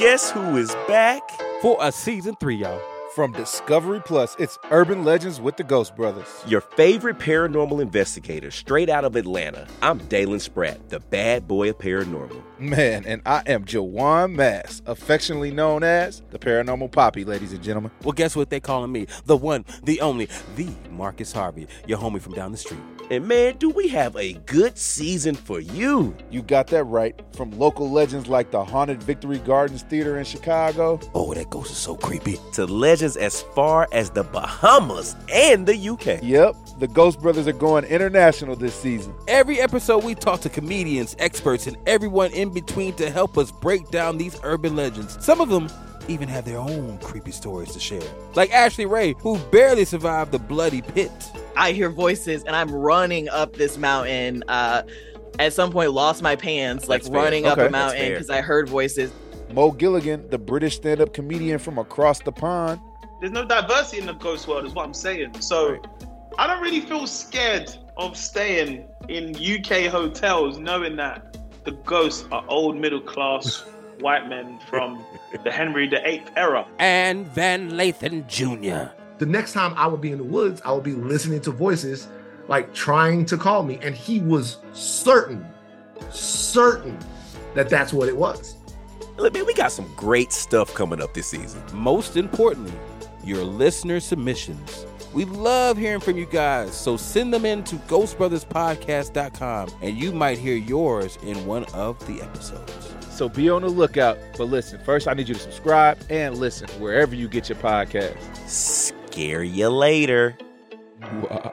guess who is back? For a season three, y'all. From Discovery Plus, it's Urban Legends with the Ghost Brothers. Your favorite paranormal investigator, straight out of Atlanta. I'm Dalen Spratt, the bad boy of paranormal. Man, and I am Juwan Mass, affectionately known as the Paranormal Poppy, ladies and gentlemen. Well, guess what they calling me? The one, the only, the Marcus Harvey, your homie from down the street. And man, do we have a good season for you? You got that right. From local legends like the Haunted Victory Gardens Theater in Chicago. Oh, that ghost is so creepy. To legends as far as the Bahamas and the UK. Yep, the Ghost Brothers are going international this season. Every episode, we talk to comedians, experts, and everyone in between to help us break down these urban legends. Some of them even have their own creepy stories to share. Like Ashley Ray, who barely survived the bloody pit. I hear voices and I'm running up this mountain. Uh, at some point, lost my pants, like That's fair. running up Okay. a mountain because I heard voices. Mo Gilligan, the British stand up comedian from across the pond. There's no diversity in the ghost world, is what I'm saying. So I don't really feel scared of staying in UK hotels, knowing that the ghosts are old middle class white men from the Henry VIII era. And Van Lathan Jr. the next time I would be in the woods, I would be listening to voices like trying to call me. And he was certain, certain that that's what it was. Look, man, we got some great stuff coming up this season. Most importantly, your listener submissions. We love hearing from you guys, so send them in to ghostbrotherspodcast.com and you might hear yours in one of the episodes. So be on the lookout. But listen, first I need you to subscribe and listen wherever you get your podcasts. Scare you later. Wow.